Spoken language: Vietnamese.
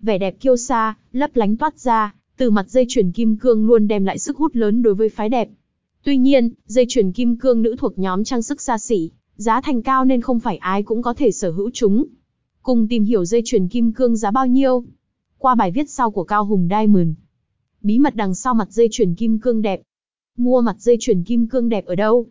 vẻ đẹp kiêu sa, lấp lánh toát ra, từ mặt dây chuyền kim cương luôn đem lại sức hút lớn đối với phái đẹp. Tuy nhiên, dây chuyền kim cương nữ thuộc nhóm trang sức xa xỉ, giá thành cao nên không phải ai cũng có thể sở hữu chúng. Cùng tìm hiểu dây chuyền kim cương giá bao nhiêu. Qua bài viết sau của Cao Hùng Diamond. Bí mật đằng sau mặt dây chuyền kim cương đẹp. Mua mặt dây chuyền kim cương đẹp ở đâu?